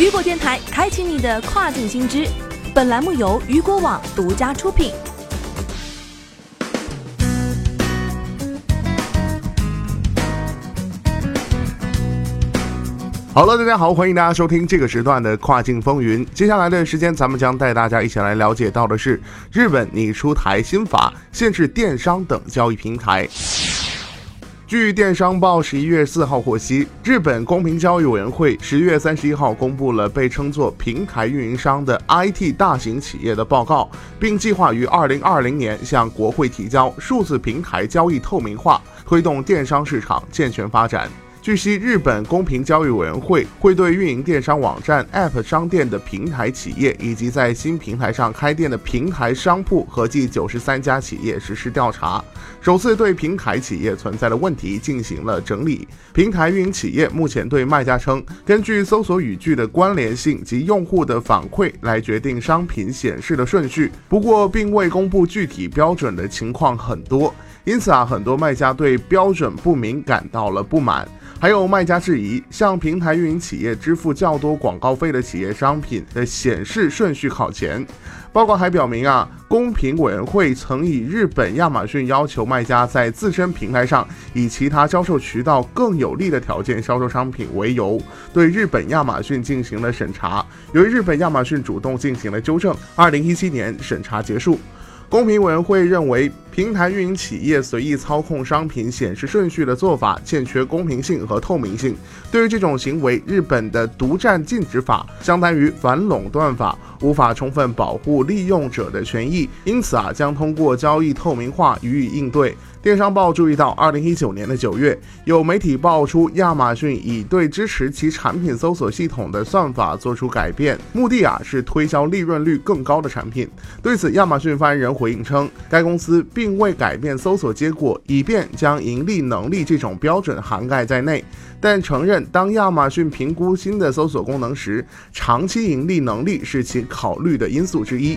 雨果电台开启你的跨境新知。本栏目由雨果网独家出品。好了，大家好，欢迎大家收听这个时段的跨境风云。接下来的时间，咱们将带大家一起来了解到的是，日本拟出台新法，限制电商等交易平台。据电商报十一月四号获悉，日本公平交易委员会十月三十一号公布了被称作平台运营商的 IT 大型企业的报告，并计划于二零二零年向国会提交数字平台交易透明化，推动电商市场健全发展。据悉，日本公平交易委员会会对运营电商网站、App 商店的平台企业以及在新平台上开店的平台商铺合计九十三家企业实施调查，首次对平台企业存在的问题进行了整理。平台运营企业目前对卖家称，根据搜索语句的关联性及用户的反馈来决定商品显示的顺序，不过并未公布具体标准的情况很多，因此啊，很多卖家对标准不明感到了不满。还有卖家质疑，向平台运营企业支付较多广告费的企业商品的显示顺序靠前。报告还表明啊，公平委员会曾以日本亚马逊要求卖家在自身平台上以其他销售渠道更有利的条件销售商品为由，对日本亚马逊进行了审查。由于日本亚马逊主动进行了纠正，二零一七年审查结束。公平委员会认为，平台运营企业随意操控商品显示顺序的做法欠缺公平性和透明性。对于这种行为，日本的独占禁止法相当于反垄断法，无法充分保护利用者的权益，因此啊，将通过交易透明化予以应对。电商报注意到，二零一九年的九月，有媒体爆出亚马逊已对支持其产品搜索系统的算法做出改变，目的啊是推销利润率更高的产品。对此，亚马逊发言人回应称，该公司并未改变搜索结果，以便将盈利能力这种标准涵盖在内，但承认当亚马逊评估新的搜索功能时，长期盈利能力是其考虑的因素之一。